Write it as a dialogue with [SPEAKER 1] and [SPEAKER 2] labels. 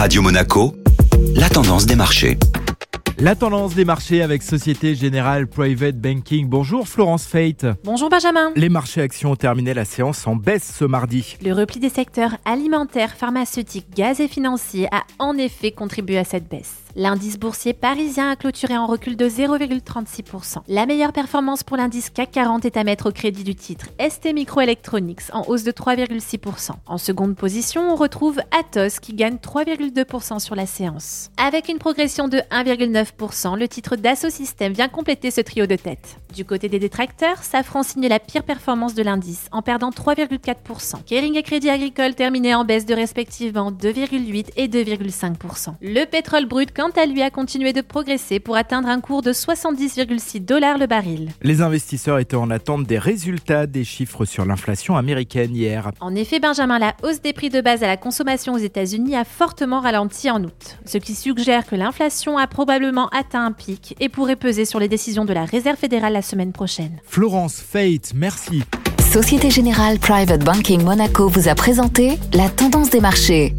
[SPEAKER 1] Radio Monaco, la tendance des marchés.
[SPEAKER 2] La tendance des marchés avec Société Générale Private Banking. Bonjour Florence Fate.
[SPEAKER 3] Bonjour Benjamin.
[SPEAKER 2] Les marchés actions ont terminé la séance en baisse ce mardi.
[SPEAKER 3] Le repli des secteurs alimentaires, pharmaceutiques, gaz et financiers a en effet contribué à cette baisse. L'indice boursier parisien a clôturé en recul de 0,36%. La meilleure performance pour l'indice CAC 40 est à mettre au crédit du titre ST Microelectronics en hausse de 3,6%. En seconde position, on retrouve Atos qui gagne 3,2% sur la séance. Avec une progression de 1,9%, le titre Dassault Systèmes vient compléter ce trio de tête. Du côté des détracteurs, Safran signe la pire performance de l'indice en perdant 3,4%. Kering et Crédit Agricole terminaient en baisse de respectivement 2,8 et 2,5%. Le pétrole brut quant à lui a continué de progresser pour atteindre un cours de 70,6 dollars le baril.
[SPEAKER 2] Les investisseurs étaient en attente des résultats des chiffres sur l'inflation américaine hier.
[SPEAKER 3] En effet, Benjamin, la hausse des prix de base à la consommation aux États-Unis a fortement ralenti en août, ce qui suggère que l'inflation a probablement atteint un pic et pourrait peser sur les décisions de la Réserve fédérale la semaine prochaine.
[SPEAKER 2] Florence Fate, merci.
[SPEAKER 4] Société Générale Private Banking Monaco vous a présenté la tendance des marchés.